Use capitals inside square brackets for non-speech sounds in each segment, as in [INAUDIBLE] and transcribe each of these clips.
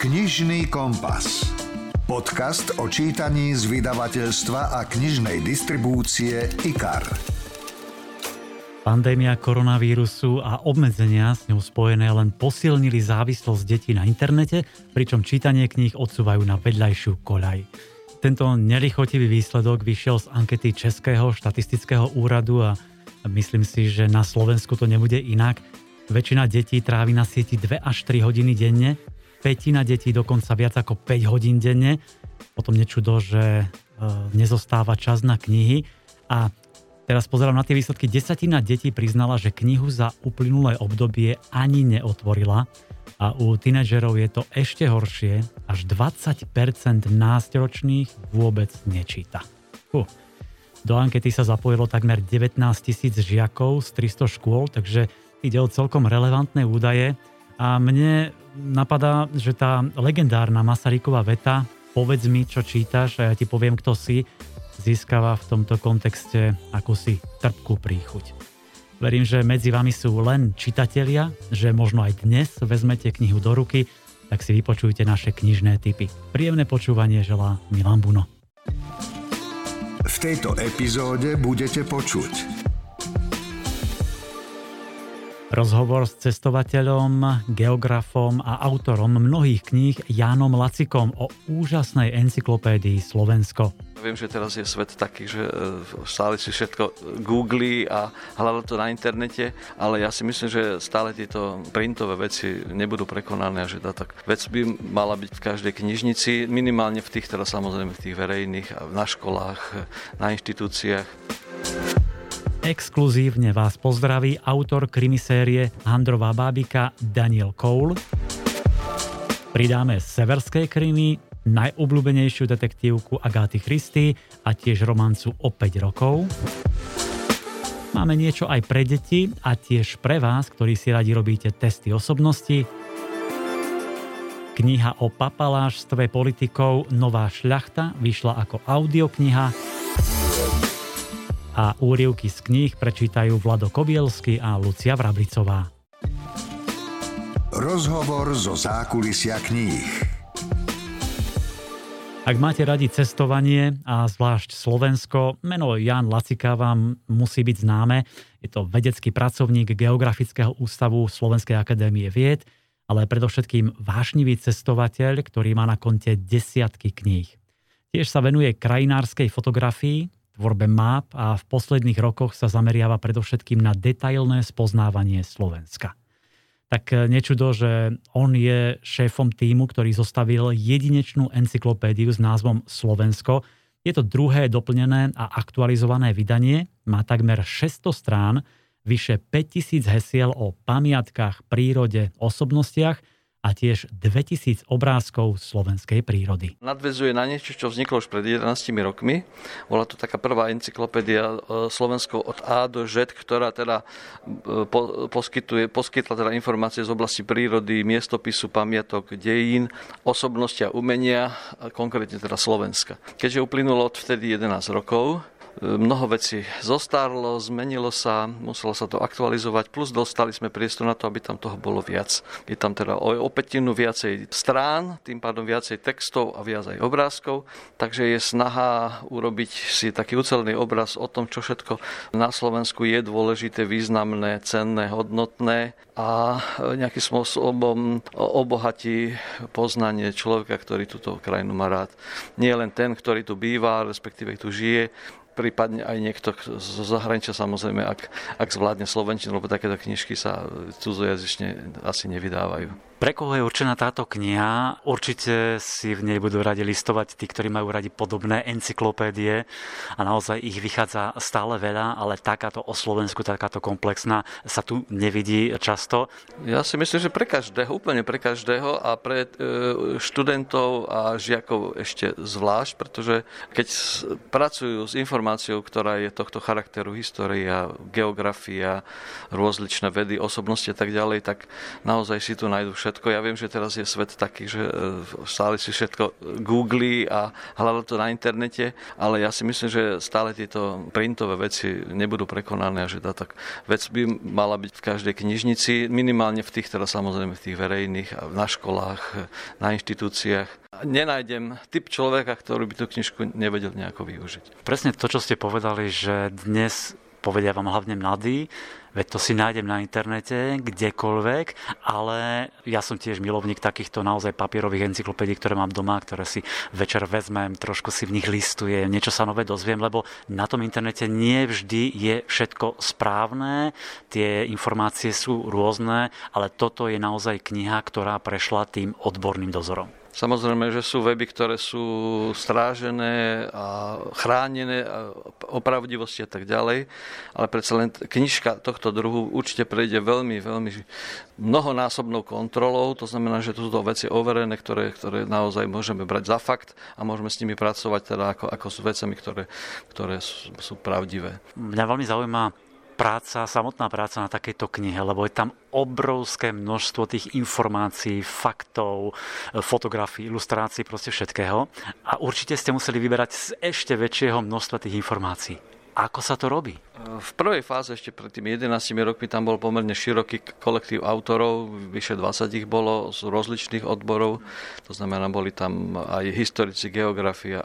Knižný kompas. Podcast o čítaní z vydavateľstva a knižnej distribúcie IKAR. Pandémia koronavírusu a obmedzenia s ňou spojené len posilnili závislosť detí na internete, pričom čítanie kníh odsúvajú na vedľajšiu koľaj. Tento nelichotivý výsledok vyšiel z ankety Českého štatistického úradu a myslím si, že na Slovensku to nebude inak. Väčšina detí trávi na sieti 2 až 3 hodiny denne, petina detí dokonca viac ako 5 hodín denne. Potom nečudo, že e, nezostáva čas na knihy. A teraz pozerám na tie výsledky. Desatina detí priznala, že knihu za uplynulé obdobie ani neotvorila. A u tínedžerov je to ešte horšie. Až 20% nástoročných vôbec nečíta. Uh. Do ankety sa zapojilo takmer 19 tisíc žiakov z 300 škôl, takže Ide o celkom relevantné údaje a mne napadá, že tá legendárna Masaryková veta povedz mi, čo čítaš a ja ti poviem, kto si, získava v tomto kontexte ako si trpkú príchuť. Verím, že medzi vami sú len čitatelia, že možno aj dnes vezmete knihu do ruky, tak si vypočujte naše knižné typy. Príjemné počúvanie želá Milan Buno. V tejto epizóde budete počuť Rozhovor s cestovateľom, geografom a autorom mnohých kníh Jánom Lacikom o úžasnej encyklopédii Slovensko. Viem, že teraz je svet taký, že e, stále si všetko googli a hľada to na internete, ale ja si myslím, že stále tieto printové veci nebudú prekonané a že tá tak vec by mala byť v každej knižnici, minimálne v tých, teda samozrejme v tých verejných, na školách, na inštitúciách. Exkluzívne vás pozdraví autor krimisérie Handrová bábika Daniel Cole. Pridáme severské krimi, najobľúbenejšiu detektívku Agáty Christy a tiež romancu o 5 rokov. Máme niečo aj pre deti a tiež pre vás, ktorí si radi robíte testy osobnosti. Kniha o papalážstve politikov Nová šľachta vyšla ako audiokniha a úrivky z kníh prečítajú Vlado Kobielsky a Lucia Vrablicová. Rozhovor zo zákulisia kníh. Ak máte radi cestovanie a zvlášť Slovensko, meno Jan Lacika vám musí byť známe. Je to vedecký pracovník Geografického ústavu Slovenskej akadémie vied, ale predovšetkým vášnivý cestovateľ, ktorý má na konte desiatky kníh. Tiež sa venuje krajinárskej fotografii, tvorbe map a v posledných rokoch sa zameriava predovšetkým na detailné spoznávanie Slovenska. Tak e, nečudo, že on je šéfom týmu, ktorý zostavil jedinečnú encyklopédiu s názvom Slovensko. Je to druhé doplnené a aktualizované vydanie, má takmer 600 strán, vyše 5000 hesiel o pamiatkách, prírode, osobnostiach – a tiež 2000 obrázkov slovenskej prírody. Nadvezuje na niečo, čo vzniklo už pred 11 rokmi. Bola to taká prvá encyklopédia e, Slovensko od A do Z, ktorá teda e, poskytuje, poskytla teda informácie z oblasti prírody, miestopisu, pamiatok, dejín, osobnosti a umenia, konkrétne teda Slovenska. Keďže uplynulo od vtedy 11 rokov, mnoho vecí zostarlo, zmenilo sa, muselo sa to aktualizovať, plus dostali sme priestor na to, aby tam toho bolo viac. Je tam teda o petinu viacej strán, tým pádom viacej textov a viac aj obrázkov, takže je snaha urobiť si taký ucelený obraz o tom, čo všetko na Slovensku je dôležité, významné, cenné, hodnotné a nejakým spôsobom obohatí poznanie človeka, ktorý túto krajinu má rád. Nie len ten, ktorý tu býva, respektíve tu žije, prípadne aj niekto zo zahraničia samozrejme, ak, ak zvládne slovenčinu, lebo takéto knižky sa cudzojazyčne asi nevydávajú. Pre koho je určená táto kniha? Určite si v nej budú radi listovať tí, ktorí majú radi podobné encyklopédie a naozaj ich vychádza stále veľa, ale takáto o Slovensku, takáto komplexná sa tu nevidí často. Ja si myslím, že pre každého, úplne pre každého a pre e, študentov a žiakov ešte zvlášť, pretože keď pracujú s informáciou, ktorá je tohto charakteru, história, geografia, rôzličné vedy, osobnosti a tak ďalej, tak naozaj si tu nájdú všetko všetko. Ja viem, že teraz je svet taký, že e, stále si všetko googli a hľada to na internete, ale ja si myslím, že stále tieto printové veci nebudú prekonané a že tá tak vec by mala byť v každej knižnici, minimálne v tých, teda samozrejme v tých verejných, na školách, na inštitúciách. Nenájdem typ človeka, ktorý by tú knižku nevedel nejako využiť. Presne to, čo ste povedali, že dnes povedia vám hlavne mladí, veď to si nájdem na internete, kdekoľvek, ale ja som tiež milovník takýchto naozaj papierových encyklopédií, ktoré mám doma, ktoré si večer vezmem, trošku si v nich listujem, niečo sa nové dozviem, lebo na tom internete nie vždy je všetko správne, tie informácie sú rôzne, ale toto je naozaj kniha, ktorá prešla tým odborným dozorom. Samozrejme, že sú weby, ktoré sú strážené a chránené a o pravdivosti a tak ďalej, ale predsa len knižka tohto druhu určite prejde veľmi, veľmi mnohonásobnou kontrolou, to znamená, že tu sú to veci overené, ktoré, ktoré naozaj môžeme brať za fakt a môžeme s nimi pracovať teda ako, ako s vecami, ktoré, ktoré sú, sú pravdivé. Mňa veľmi zaujíma práca, samotná práca na takejto knihe, lebo je tam obrovské množstvo tých informácií, faktov, fotografií, ilustrácií, proste všetkého. A určite ste museli vyberať z ešte väčšieho množstva tých informácií. Ako sa to robí? V prvej fáze, ešte pred tými 11 rokmi, tam bol pomerne široký kolektív autorov, vyše 20 ich bolo z rozličných odborov, to znamená, boli tam aj historici, geografia,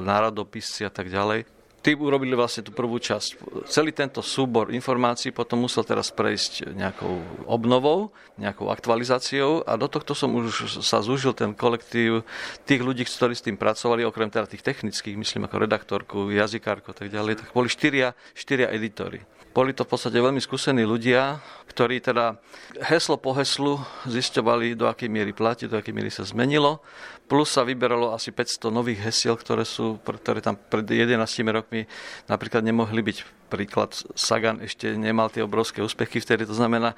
národopisci a tak ďalej tí urobili vlastne tú prvú časť. Celý tento súbor informácií potom musel teraz prejsť nejakou obnovou, nejakou aktualizáciou a do tohto som už sa zúžil ten kolektív tých ľudí, ktorí s tým pracovali, okrem teda tých technických, myslím ako redaktorku, jazykárku a tak ďalej, tak boli štyria, štyria editory. Boli to v podstate veľmi skúsení ľudia, ktorí teda heslo po heslu zisťovali, do akej miery platí, do akej miery sa zmenilo. Plus sa vyberalo asi 500 nových hesiel, ktoré, sú, ktoré tam pred 11 rokmi napríklad nemohli byť. Príklad Sagan ešte nemal tie obrovské úspechy vtedy, to znamená,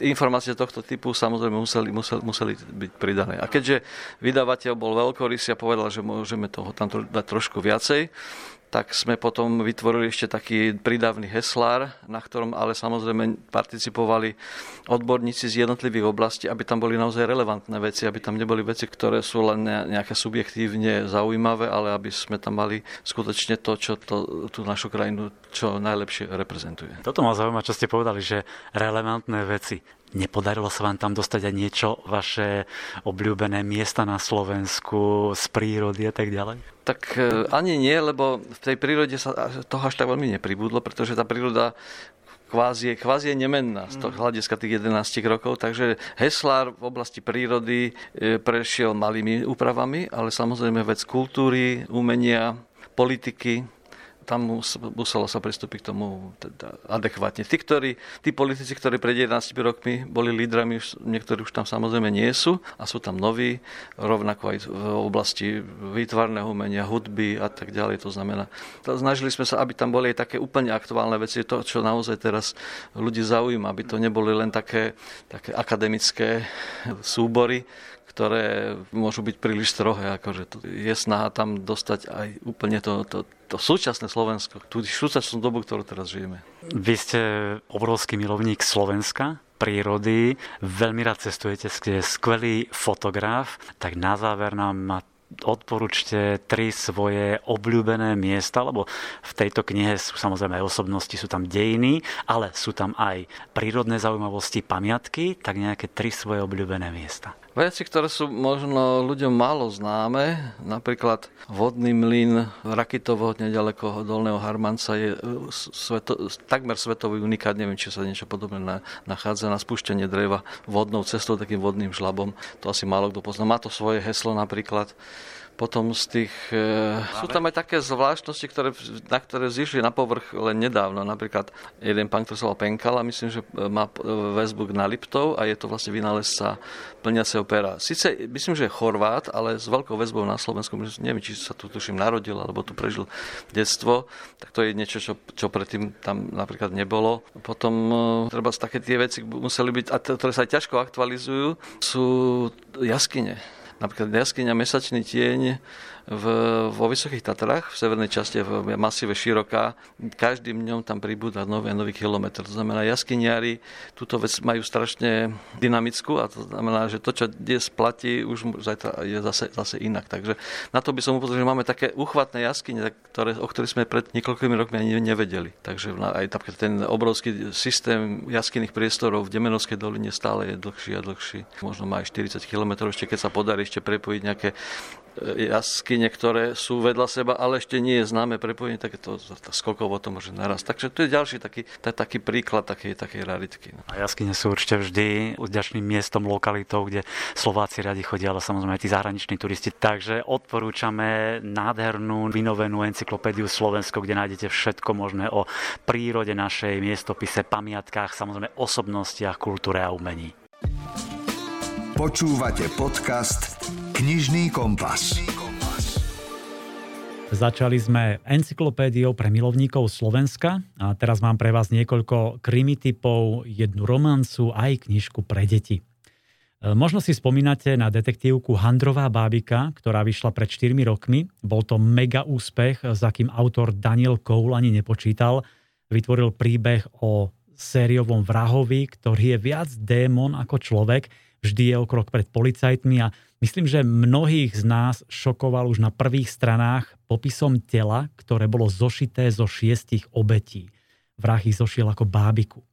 informácie tohto typu samozrejme museli, museli, museli byť pridané. A keďže vydavateľ bol veľkorysý a povedal, že môžeme toho tam dať trošku viacej, tak sme potom vytvorili ešte taký prídavný heslár, na ktorom ale samozrejme participovali odborníci z jednotlivých oblastí, aby tam boli naozaj relevantné veci, aby tam neboli veci, ktoré sú len nejaké subjektívne zaujímavé, ale aby sme tam mali skutočne to, čo to, tú našu krajinu čo najlepšie reprezentuje. Toto ma zaujíma, čo ste povedali, že relevantné veci. Nepodarilo sa vám tam dostať aj niečo, vaše obľúbené miesta na Slovensku, z prírody a tak ďalej? Tak e, ani nie, lebo v tej prírode sa toho až tak veľmi nepribudlo, pretože tá príroda kvázi, kvázi je nemenná z toho mhm. hľadiska tých 11 rokov, takže heslár v oblasti prírody e, prešiel malými úpravami, ale samozrejme vec kultúry, umenia, politiky, tam muselo sa pristúpiť k tomu teda adekvátne. Tí, ktorí, tí politici, ktorí pred 11 rokmi boli lídrami, niektorí už tam samozrejme nie sú a sú tam noví, rovnako aj v oblasti výtvarného umenia, hudby a tak ďalej. To znamená, snažili sme sa, aby tam boli aj také úplne aktuálne veci, to, čo naozaj teraz ľudí zaujíma, aby to neboli len také, také akademické súbory, ktoré môžu byť príliš strohé. Akože je snaha tam dostať aj úplne to, to, to súčasné Slovensko, tú súčasnú dobu, ktorú teraz žijeme. Vy ste obrovský milovník Slovenska, prírody, veľmi rád cestujete, ste skvelý fotograf, tak na záver nám odporúčte tri svoje obľúbené miesta, lebo v tejto knihe sú samozrejme aj osobnosti, sú tam dejiny, ale sú tam aj prírodné zaujímavosti, pamiatky, tak nejaké tri svoje obľúbené miesta. Veci, ktoré sú možno ľuďom málo známe, napríklad vodný mlyn Rakitovo nedaleko Dolného Harmanca je uh, sveto, takmer svetový unikát, neviem, či sa niečo podobné na, nachádza na spúštenie dreva vodnou cestou, takým vodným žlabom. To asi málo kto pozná. Má to svoje heslo napríklad potom z tých... E, sú tam aj také zvláštnosti, ktoré, na ktoré zišli na povrch len nedávno. Napríklad jeden pán, ktorý sa volal Penkal a myslím, že má väzbu na Liptov a je to vlastne vynálezca plniaceho pera. Sice myslím, že je Chorvát, ale s veľkou väzbou na Slovensku, neviem, či sa tu tuším narodil, alebo tu prežil detstvo, tak to je niečo, čo, čo predtým tam napríklad nebolo. Potom e, treba také tie veci museli byť, a ktoré sa aj ťažko aktualizujú, sú jaskyne Napríklad jaskyňa Mesačný tieň v, vo Vysokých Tatrách, v severnej časti, v masíve Široká. Každým dňom tam pribúda nový nový kilometr. To znamená, jaskyniari túto vec majú strašne dynamickú a to znamená, že to, čo dnes platí, už zajtra je zase, zase inak. Takže na to by som upozoril, že máme také uchvatné jaskyne, ktoré, o ktorých sme pred niekoľkými rokmi ani nevedeli. Takže aj ten obrovský systém jaskyných priestorov v Demenovskej doline stále je dlhší a dlhší. Možno má aj 40 km, ešte keď sa podarí ešte prepojiť nejaké E, jaskyne, ktoré sú vedľa seba, ale ešte nie je známe prepojenie, tak to, to skokovo to môže naraz. Takže to je ďalší taký, taký príklad takej, takej raritky. No. A jaskyne sú určite vždy úďačným miestom, lokalitou, kde Slováci radi chodia, ale samozrejme aj tí zahraniční turisti. Takže odporúčame nádhernú vynovenú encyklopédiu Slovensko, kde nájdete všetko možné o prírode našej miestopise, pamiatkách, samozrejme osobnostiach, kultúre a umení. Počúvate podcast Knižný kompas. Začali sme encyklopédiou pre milovníkov Slovenska a teraz mám pre vás niekoľko krimi typov, jednu romancu aj knižku pre deti. E, možno si spomínate na detektívku Handrová bábika, ktorá vyšla pred 4 rokmi. Bol to mega úspech, za kým autor Daniel Cole ani nepočítal. Vytvoril príbeh o sériovom vrahovi, ktorý je viac démon ako človek – vždy je o krok pred policajtmi a myslím, že mnohých z nás šokoval už na prvých stranách popisom tela, ktoré bolo zošité zo šiestich obetí. Vrah ich zošiel ako bábiku.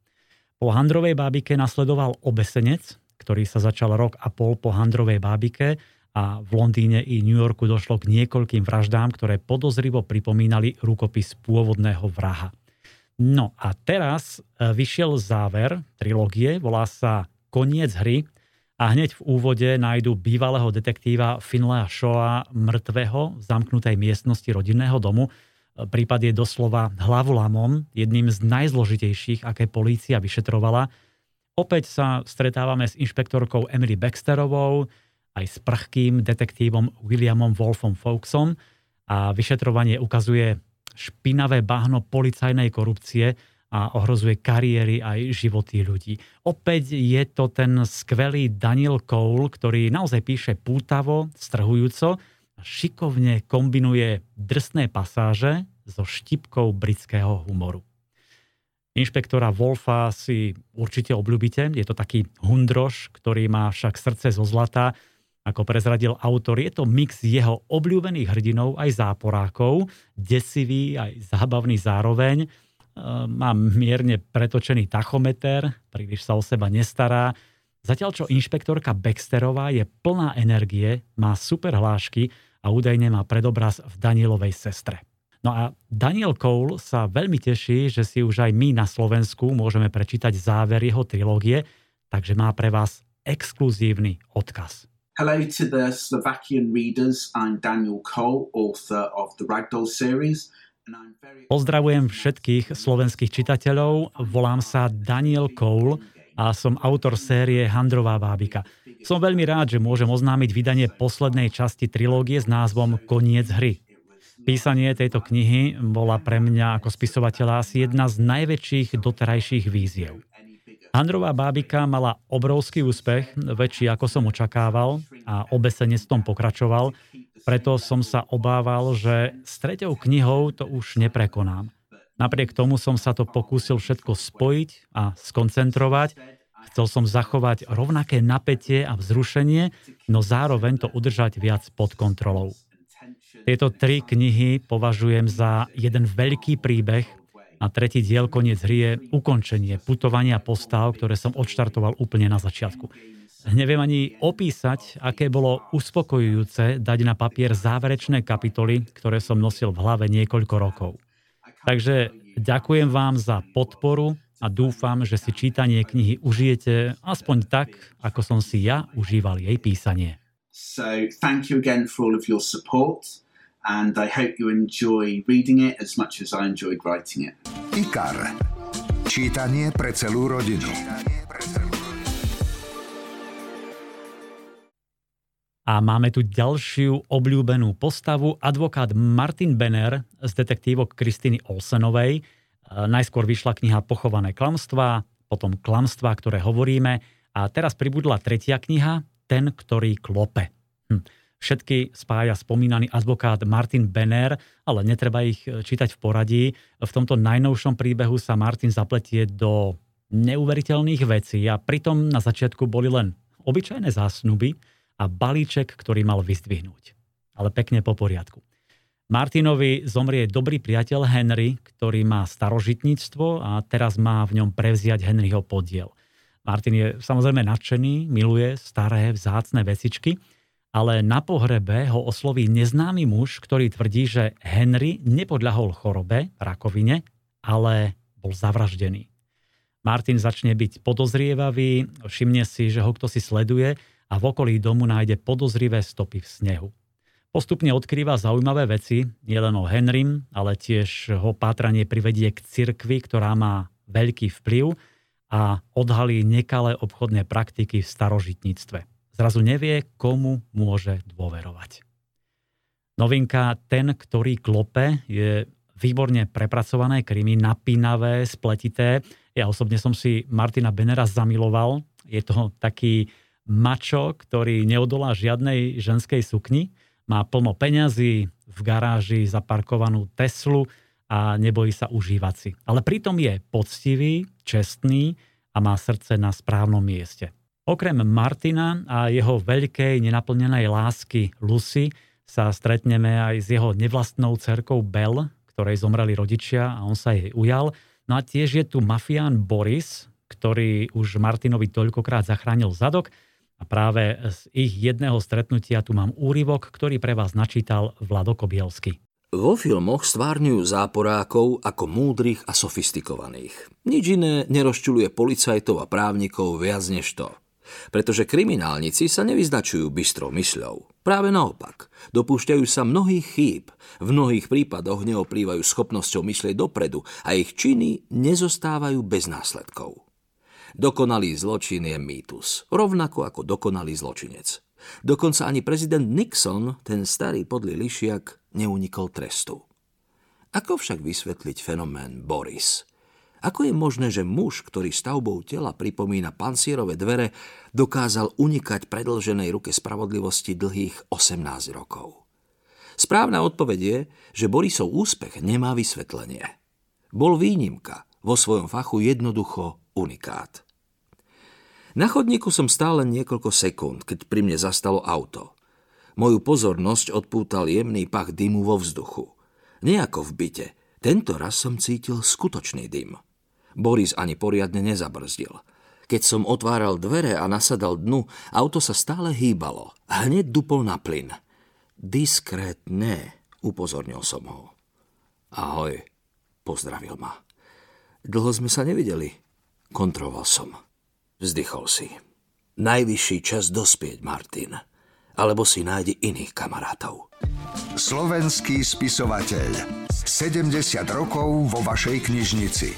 Po Handrovej bábike nasledoval obesenec, ktorý sa začal rok a pol po Handrovej bábike a v Londýne i New Yorku došlo k niekoľkým vraždám, ktoré podozrivo pripomínali rukopis pôvodného vraha. No a teraz e, vyšiel záver trilógie, volá sa Koniec hry a hneď v úvode nájdu bývalého detektíva Finlea Shoa mŕtvého v zamknutej miestnosti rodinného domu. Prípad je doslova hlavolamom, jedným z najzložitejších, aké polícia vyšetrovala. Opäť sa stretávame s inšpektorkou Emily Baxterovou, aj s prchkým detektívom Williamom Wolfom Foxom a vyšetrovanie ukazuje špinavé bahno policajnej korupcie, a ohrozuje kariéry aj životy ľudí. Opäť je to ten skvelý Daniel Cole, ktorý naozaj píše pútavo, strhujúco šikovne kombinuje drsné pasáže so štipkou britského humoru. Inšpektora Wolfa si určite obľúbite. Je to taký hundroš, ktorý má však srdce zo zlata. Ako prezradil autor, je to mix jeho obľúbených hrdinov aj záporákov, desivý aj zábavný zároveň má mierne pretočený tachometer, príliš sa o seba nestará. Zatiaľ čo inšpektorka Baxterová je plná energie, má super hlášky a údajne má predobraz v Danielovej sestre. No a Daniel Cole sa veľmi teší, že si už aj my na Slovensku môžeme prečítať záver jeho trilógie, takže má pre vás exkluzívny odkaz. Hello to the Slovakian readers. I'm Daniel Cole, author of the Ragdoll series, Pozdravujem všetkých slovenských čitateľov. Volám sa Daniel Cole a som autor série Handrová bábika. Som veľmi rád, že môžem oznámiť vydanie poslednej časti trilógie s názvom Koniec hry. Písanie tejto knihy bola pre mňa ako spisovateľa asi jedna z najväčších doterajších víziev. Handrová bábika mala obrovský úspech, väčší ako som očakával a obesenec tom pokračoval, preto som sa obával, že s treťou knihou to už neprekonám. Napriek tomu som sa to pokúsil všetko spojiť a skoncentrovať. Chcel som zachovať rovnaké napätie a vzrušenie, no zároveň to udržať viac pod kontrolou. Tieto tri knihy považujem za jeden veľký príbeh a tretí diel Koniec hry je ukončenie putovania postav, ktoré som odštartoval úplne na začiatku neviem ani opísať, aké bolo uspokojujúce dať na papier záverečné kapitoly, ktoré som nosil v hlave niekoľko rokov. Takže ďakujem vám za podporu a dúfam, že si čítanie knihy užijete aspoň tak, ako som si ja užíval jej písanie. So thank you again for all of your support and I hope you enjoy reading it as much as I enjoyed writing it. IKAR. Čítanie pre celú rodinu. A máme tu ďalšiu obľúbenú postavu, advokát Martin Benner z detektívok Kristiny Olsenovej. E, najskôr vyšla kniha Pochované klamstvá, potom Klamstvá, ktoré hovoríme a teraz pribudla tretia kniha Ten, ktorý klope. Hm. Všetky spája spomínaný advokát Martin Benner, ale netreba ich e, čítať v poradí. V tomto najnovšom príbehu sa Martin zapletie do neuveriteľných vecí a pritom na začiatku boli len obyčajné zásnuby a balíček, ktorý mal vyzdvihnúť. Ale pekne po poriadku. Martinovi zomrie dobrý priateľ Henry, ktorý má starožitníctvo a teraz má v ňom prevziať Henryho podiel. Martin je samozrejme nadšený, miluje staré, vzácne vecičky, ale na pohrebe ho osloví neznámy muž, ktorý tvrdí, že Henry nepodľahol chorobe, rakovine, ale bol zavraždený. Martin začne byť podozrievavý, všimne si, že ho kto si sleduje a v okolí domu nájde podozrivé stopy v snehu. Postupne odkrýva zaujímavé veci, nielen o Henrym, ale tiež ho pátranie privedie k cirkvi, ktorá má veľký vplyv a odhalí nekalé obchodné praktiky v starožitníctve zrazu nevie, komu môže dôverovať. Novinka Ten, ktorý klope, je výborne prepracované krimi, napínavé, spletité. Ja osobne som si Martina Benera zamiloval. Je to taký mačo, ktorý neodolá žiadnej ženskej sukni. Má plno peňazí, v garáži zaparkovanú Teslu a nebojí sa užívať si. Ale pritom je poctivý, čestný a má srdce na správnom mieste. Okrem Martina a jeho veľkej nenaplnenej lásky Lucy sa stretneme aj s jeho nevlastnou cerkou Bell, ktorej zomreli rodičia a on sa jej ujal. No a tiež je tu mafián Boris, ktorý už Martinovi toľkokrát zachránil zadok a práve z ich jedného stretnutia tu mám úryvok, ktorý pre vás načítal Vlado Kobielsky. Vo filmoch stvárňujú záporákov ako múdrych a sofistikovaných. Nič iné nerozčuluje policajtov a právnikov viac než to. Pretože kriminálnici sa nevyznačujú bystrou mysľou. Práve naopak, dopúšťajú sa mnohých chýb, v mnohých prípadoch neoplývajú schopnosťou myslieť dopredu a ich činy nezostávajú bez následkov. Dokonalý zločin je mýtus, rovnako ako dokonalý zločinec. Dokonca ani prezident Nixon, ten starý podlý lišiak, neunikol trestu. Ako však vysvetliť fenomén Boris – ako je možné, že muž, ktorý stavbou tela pripomína pansierové dvere, dokázal unikať predlženej ruke spravodlivosti dlhých 18 rokov? Správna odpoveď je, že Borisov úspech nemá vysvetlenie. Bol výnimka, vo svojom fachu jednoducho unikát. Na chodníku som stále niekoľko sekúnd, keď pri mne zastalo auto. Moju pozornosť odpútal jemný pach dymu vo vzduchu. Nejako v byte, tento raz som cítil skutočný dym. Boris ani poriadne nezabrzdil. Keď som otváral dvere a nasadal dnu, auto sa stále hýbalo. Hneď dupol na plyn. Diskrétne, upozornil som ho. Ahoj, pozdravil ma. Dlho sme sa nevideli. Kontroval som. Vzdychol si. Najvyšší čas dospieť, Martin. Alebo si nájdi iných kamarátov. Slovenský spisovateľ. 70 rokov vo vašej knižnici.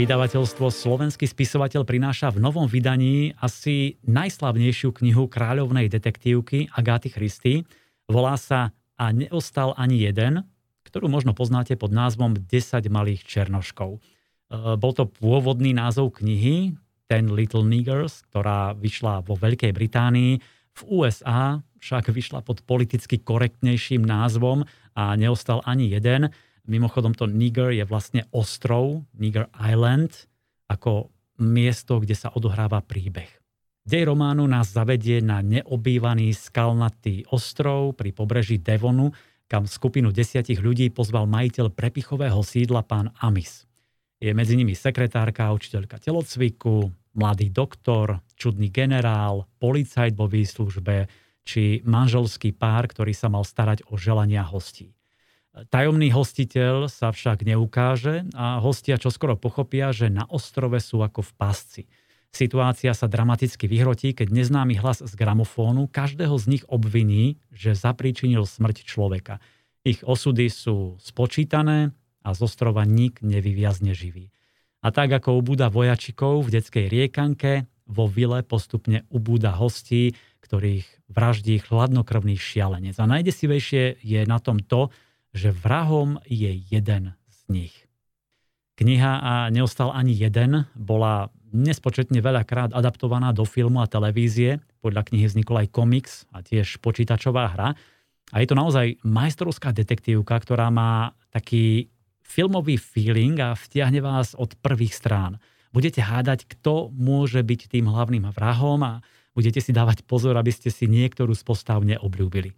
Vydavateľstvo Slovenský spisovateľ prináša v novom vydaní asi najslavnejšiu knihu kráľovnej detektívky Agáty Christy. Volá sa A neostal ani jeden, ktorú možno poznáte pod názvom 10 malých černoškov. E, bol to pôvodný názov knihy Ten Little Niggers, ktorá vyšla vo Veľkej Británii. V USA však vyšla pod politicky korektnejším názvom a neostal ani jeden. Mimochodom to Niger je vlastne ostrov, Niger Island, ako miesto, kde sa odohráva príbeh. Dej románu nás zavedie na neobývaný skalnatý ostrov pri pobreží Devonu, kam skupinu desiatich ľudí pozval majiteľ prepichového sídla pán Amis. Je medzi nimi sekretárka, učiteľka telocviku, mladý doktor, čudný generál, policajt vo výslužbe či manželský pár, ktorý sa mal starať o želania hostí. Tajomný hostiteľ sa však neukáže a hostia čoskoro pochopia, že na ostrove sú ako v pasci. Situácia sa dramaticky vyhrotí, keď neznámy hlas z gramofónu každého z nich obviní, že zapríčinil smrť človeka. Ich osudy sú spočítané a z ostrova nik nevyviazne živý. A tak ako ubúda vojačikov v detskej riekanke, vo vile postupne ubúda hostí, ktorých vraždí chladnokrvný šialenec. A najdesivejšie je na tom to, že vrahom je jeden z nich. Kniha a neostal ani jeden bola nespočetne veľakrát adaptovaná do filmu a televízie. Podľa knihy vznikol aj komiks a tiež počítačová hra. A je to naozaj majstrovská detektívka, ktorá má taký filmový feeling a vtiahne vás od prvých strán. Budete hádať, kto môže byť tým hlavným vrahom a budete si dávať pozor, aby ste si niektorú z postav neobľúbili.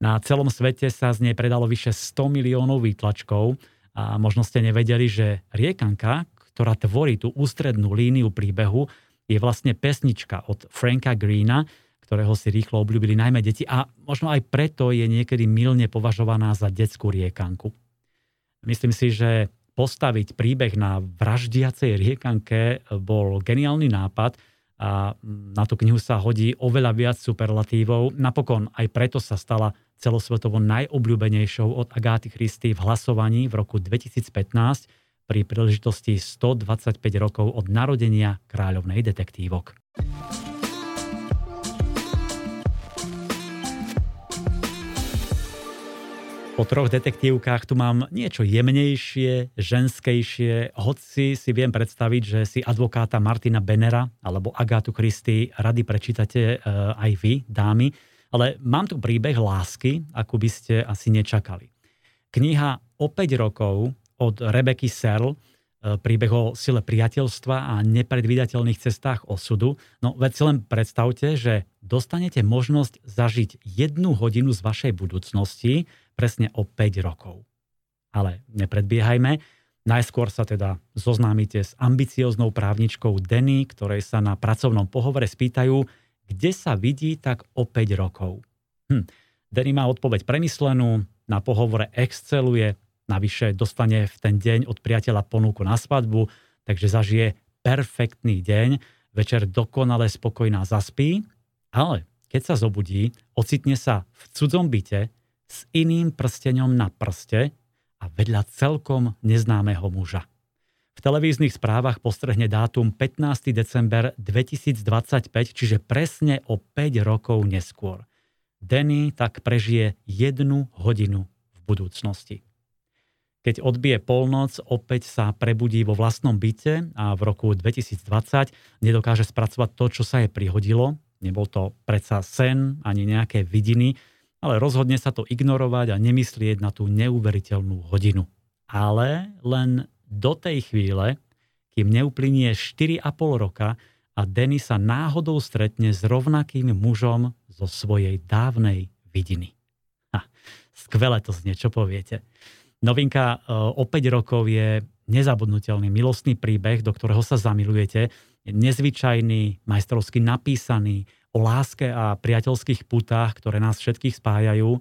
Na celom svete sa z nej predalo vyše 100 miliónov výtlačkov a možno ste nevedeli, že Riekanka, ktorá tvorí tú ústrednú líniu príbehu, je vlastne pesnička od Franka Greena, ktorého si rýchlo obľúbili najmä deti a možno aj preto je niekedy milne považovaná za detskú riekanku. Myslím si, že postaviť príbeh na vraždiacej riekanke bol geniálny nápad a na tú knihu sa hodí oveľa viac superlatívov. Napokon aj preto sa stala celosvetovo najobľúbenejšou od Agáty Christy v hlasovaní v roku 2015 pri príležitosti 125 rokov od narodenia kráľovnej detektívok. Po troch detektívkach tu mám niečo jemnejšie, ženskejšie, hoci si viem predstaviť, že si advokáta Martina Benera alebo Agátu Christy rady prečítate uh, aj vy, dámy, ale mám tu príbeh lásky, ako by ste asi nečakali. Kniha o 5 rokov od Rebeky Serl, príbeh o sile priateľstva a nepredvídateľných cestách osudu. No veď si len predstavte, že dostanete možnosť zažiť jednu hodinu z vašej budúcnosti, presne o 5 rokov. Ale nepredbiehajme, najskôr sa teda zoznámite s ambicioznou právničkou Denny, ktorej sa na pracovnom pohovore spýtajú, kde sa vidí tak o 5 rokov. Hm. Denny má odpoveď premyslenú, na pohovore exceluje, navyše dostane v ten deň od priateľa ponuku na svadbu, takže zažije perfektný deň, večer dokonale spokojná zaspí, ale keď sa zobudí, ocitne sa v cudzom byte, s iným prsteňom na prste a vedľa celkom neznámeho muža. V televíznych správach postrehne dátum 15. december 2025, čiže presne o 5 rokov neskôr. Denny tak prežije jednu hodinu v budúcnosti. Keď odbije polnoc, opäť sa prebudí vo vlastnom byte a v roku 2020 nedokáže spracovať to, čo sa jej prihodilo. Nebol to predsa sen ani nejaké vidiny, ale rozhodne sa to ignorovať a nemyslieť na tú neuveriteľnú hodinu. Ale len do tej chvíle, kým neuplynie 4,5 roka a Denny sa náhodou stretne s rovnakým mužom zo svojej dávnej vidiny. Ha, skvelé to znie, čo poviete. Novinka e, o 5 rokov je nezabudnutelný milostný príbeh, do ktorého sa zamilujete. Je nezvyčajný, majstrovsky napísaný, o láske a priateľských putách, ktoré nás všetkých spájajú. E,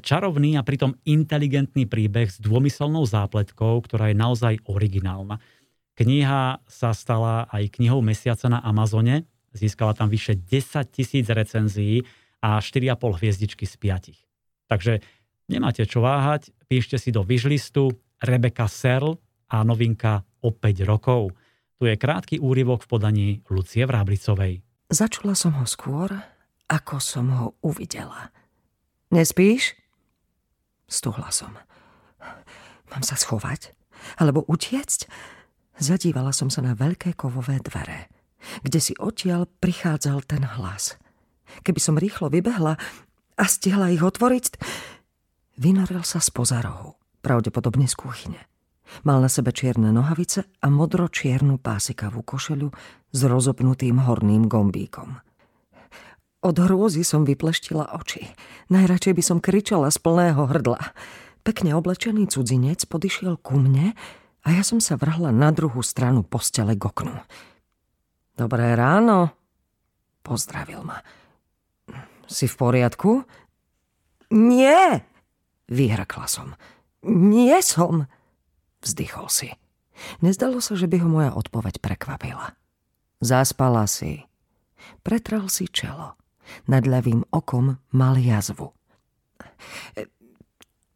čarovný a pritom inteligentný príbeh s dômyselnou zápletkou, ktorá je naozaj originálna. Kniha sa stala aj knihou mesiaca na Amazone, získala tam vyše 10 tisíc recenzií a 4,5 hviezdičky z 5. Takže nemáte čo váhať, píšte si do vyžlistu Rebecca Serl a novinka o 5 rokov. Tu je krátky úryvok v podaní Lucie Vráblicovej. Začula som ho skôr, ako som ho uvidela. Nespíš? Stuhla som. Mám sa schovať? Alebo utiecť? Zadívala som sa na veľké kovové dvere, kde si odtiaľ prichádzal ten hlas. Keby som rýchlo vybehla a stihla ich otvoriť, vynoril sa spoza rohu, pravdepodobne z kuchyne. Mal na sebe čierne nohavice a modro-čiernu pásikavú košelu s rozopnutým horným gombíkom. Od hrôzy som vypleštila oči. Najradšej by som kričala z plného hrdla. Pekne oblečený cudzinec podišiel ku mne a ja som sa vrhla na druhú stranu postele k oknu. Dobré ráno, pozdravil ma. Si v poriadku? Nie, vyhrakla som. Nie som. Vzdychol si. Nezdalo sa, že by ho moja odpoveď prekvapila. Zaspala si. Pretral si čelo. Nad ľavým okom mal jazvu.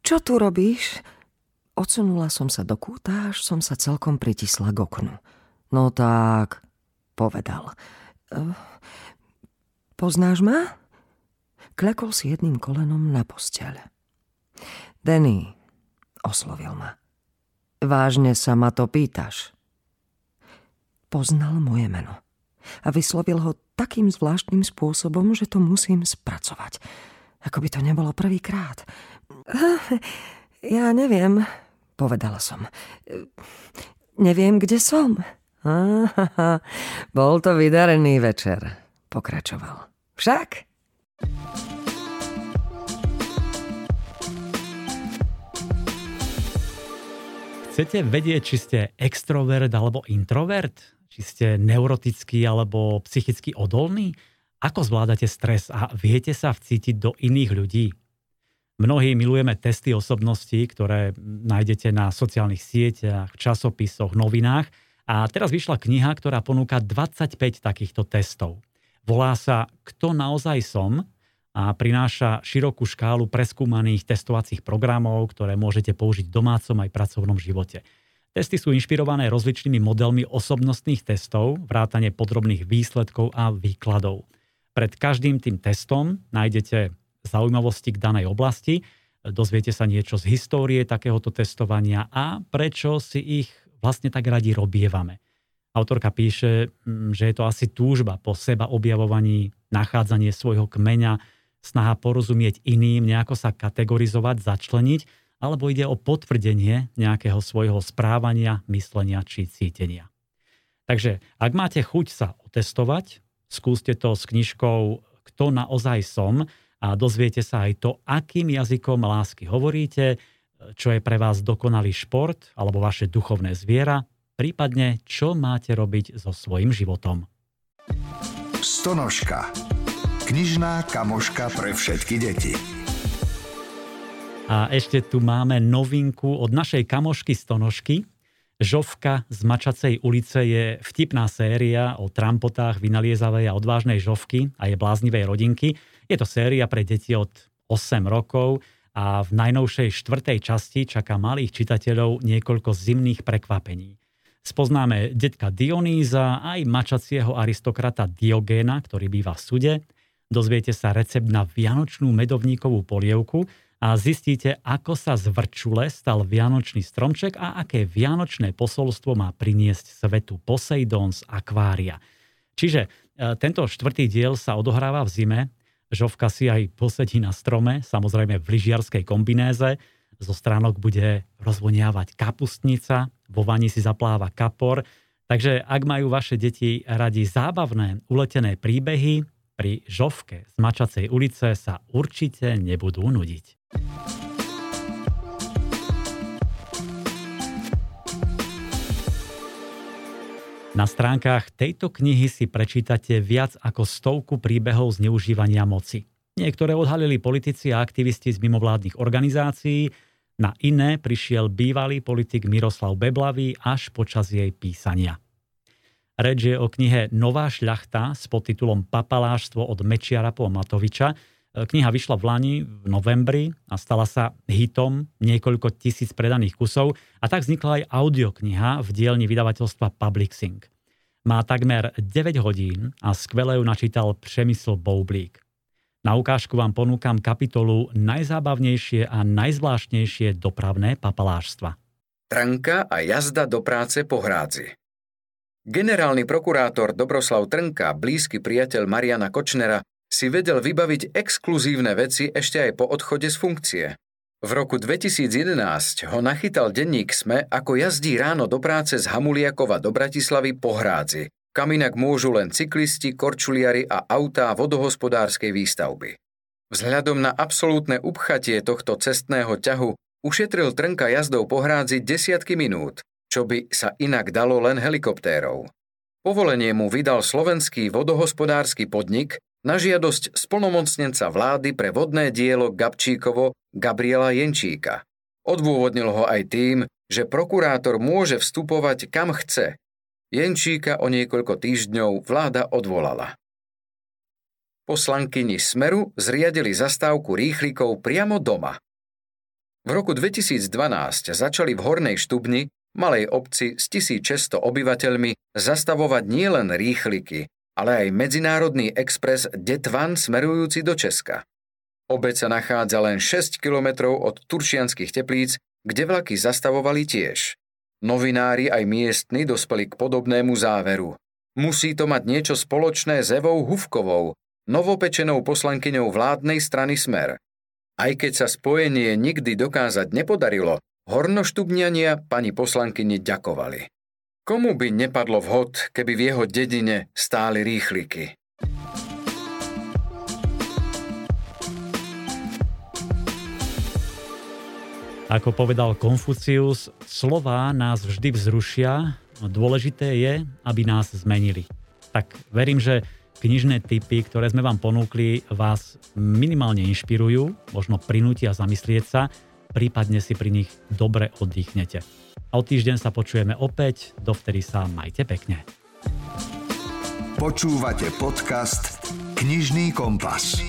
Čo tu robíš? Odsunula som sa do kúta, až som sa celkom pritisla k oknu. No tak, povedal. Poznáš ma? Klekol si jedným kolenom na posteľ. Denny, oslovil ma. Vážne sa ma to pýtaš. poznal moje meno. A vyslovil ho takým zvláštnym spôsobom, že to musím spracovať. Ako by to nebolo prvýkrát. [LAUGHS] Ja neviem, povedala som. Neviem, kde som. Aha, [LAUGHS] bol to vydarený večer, pokračoval. Však? Chcete vedieť, či ste extrovert alebo introvert? Či ste neurotický alebo psychicky odolný? Ako zvládate stres a viete sa vcítiť do iných ľudí? Mnohí milujeme testy osobnosti, ktoré nájdete na sociálnych sieťach, časopisoch, novinách. A teraz vyšla kniha, ktorá ponúka 25 takýchto testov. Volá sa Kto naozaj som? A prináša širokú škálu preskúmaných testovacích programov, ktoré môžete použiť v domácom aj pracovnom živote. Testy sú inšpirované rozličnými modelmi osobnostných testov, vrátane podrobných výsledkov a výkladov. Pred každým tým testom nájdete zaujímavosti k danej oblasti, dozviete sa niečo z histórie takéhoto testovania a prečo si ich vlastne tak radi robievame. Autorka píše, mm, že je to asi túžba po seba objavovaní, nachádzanie svojho kmeňa, snaha porozumieť iným, nejako sa kategorizovať, začleniť, alebo ide o potvrdenie nejakého svojho správania, myslenia či cítenia. Takže ak máte chuť sa otestovať, skúste to s knižkou Kto naozaj som a dozviete sa aj to, akým jazykom lásky hovoríte, čo je pre vás dokonalý šport alebo vaše duchovné zviera, prípadne čo máte robiť so svojim životom. Stonožka. Knižná kamoška pre všetky deti. A ešte tu máme novinku od našej kamošky Stonožky. Žovka z Mačacej ulice je vtipná séria o trampotách vynaliezavej a odvážnej žovky a je bláznivej rodinky. Je to séria pre deti od 8 rokov a v najnovšej štvrtej časti čaká malých čitateľov niekoľko zimných prekvapení. Spoznáme detka Dionýza aj mačacieho aristokrata Diogéna, ktorý býva v sude – Dozviete sa recept na vianočnú medovníkovú polievku a zistíte, ako sa z vrčule stal vianočný stromček a aké vianočné posolstvo má priniesť svetu Poseidon z akvária. Čiže e, tento štvrtý diel sa odohráva v zime. Žovka si aj posedí na strome, samozrejme v lyžiarskej kombinéze. Zo stránok bude rozvoniavať kapustnica, vo vani si zapláva kapor. Takže ak majú vaše deti radi zábavné, uletené príbehy, pri žovke z Mačacej ulice sa určite nebudú nudiť. Na stránkach tejto knihy si prečítate viac ako stovku príbehov zneužívania moci. Niektoré odhalili politici a aktivisti z mimovládnych organizácií, na iné prišiel bývalý politik Miroslav Beblavý až počas jej písania. Reč je o knihe Nová šľachta s podtitulom Papaláštvo od Mečiara po Matoviča. Kniha vyšla v Lani v novembri a stala sa hitom niekoľko tisíc predaných kusov a tak vznikla aj audiokniha v dielni vydavateľstva Publixing. Má takmer 9 hodín a skvele ju načítal Přemysl Boublík. Na ukážku vám ponúkam kapitolu Najzábavnejšie a najzvláštnejšie dopravné papalášstva. Tranka a jazda do práce po hrádzi. Generálny prokurátor Dobroslav Trnka, blízky priateľ Mariana Kočnera, si vedel vybaviť exkluzívne veci ešte aj po odchode z funkcie. V roku 2011 ho nachytal denník SME, ako jazdí ráno do práce z Hamuliakova do Bratislavy po hrádzi, kam inak môžu len cyklisti, korčuliari a autá vodohospodárskej výstavby. Vzhľadom na absolútne upchatie tohto cestného ťahu ušetril Trnka jazdou po hrádzi desiatky minút čo by sa inak dalo len helikoptérov. Povolenie mu vydal slovenský vodohospodársky podnik na žiadosť splnomocnenca vlády pre vodné dielo Gabčíkovo Gabriela Jenčíka. Odôvodnil ho aj tým, že prokurátor môže vstupovať kam chce. Jenčíka o niekoľko týždňov vláda odvolala. Poslankyni Smeru zriadili zastávku rýchlikov priamo doma. V roku 2012 začali v Hornej Štubni malej obci s 1600 obyvateľmi zastavovať nielen rýchliky, ale aj medzinárodný expres Detvan smerujúci do Česka. Obec sa nachádza len 6 kilometrov od turčianských teplíc, kde vlaky zastavovali tiež. Novinári aj miestni dospeli k podobnému záveru. Musí to mať niečo spoločné s Evou Hufkovou, novopečenou poslankyňou vládnej strany Smer. Aj keď sa spojenie nikdy dokázať nepodarilo, hornoštubňania pani poslankyni ďakovali. Komu by nepadlo vhod, keby v jeho dedine stáli rýchliky? Ako povedal Konfucius, slová nás vždy vzrušia, dôležité je, aby nás zmenili. Tak verím, že knižné typy, ktoré sme vám ponúkli, vás minimálne inšpirujú, možno prinútia zamyslieť sa, prípadne si pri nich dobre oddychnete. A o týždeň sa počujeme opäť, dovtedy sa majte pekne. Počúvate podcast Knižný kompas.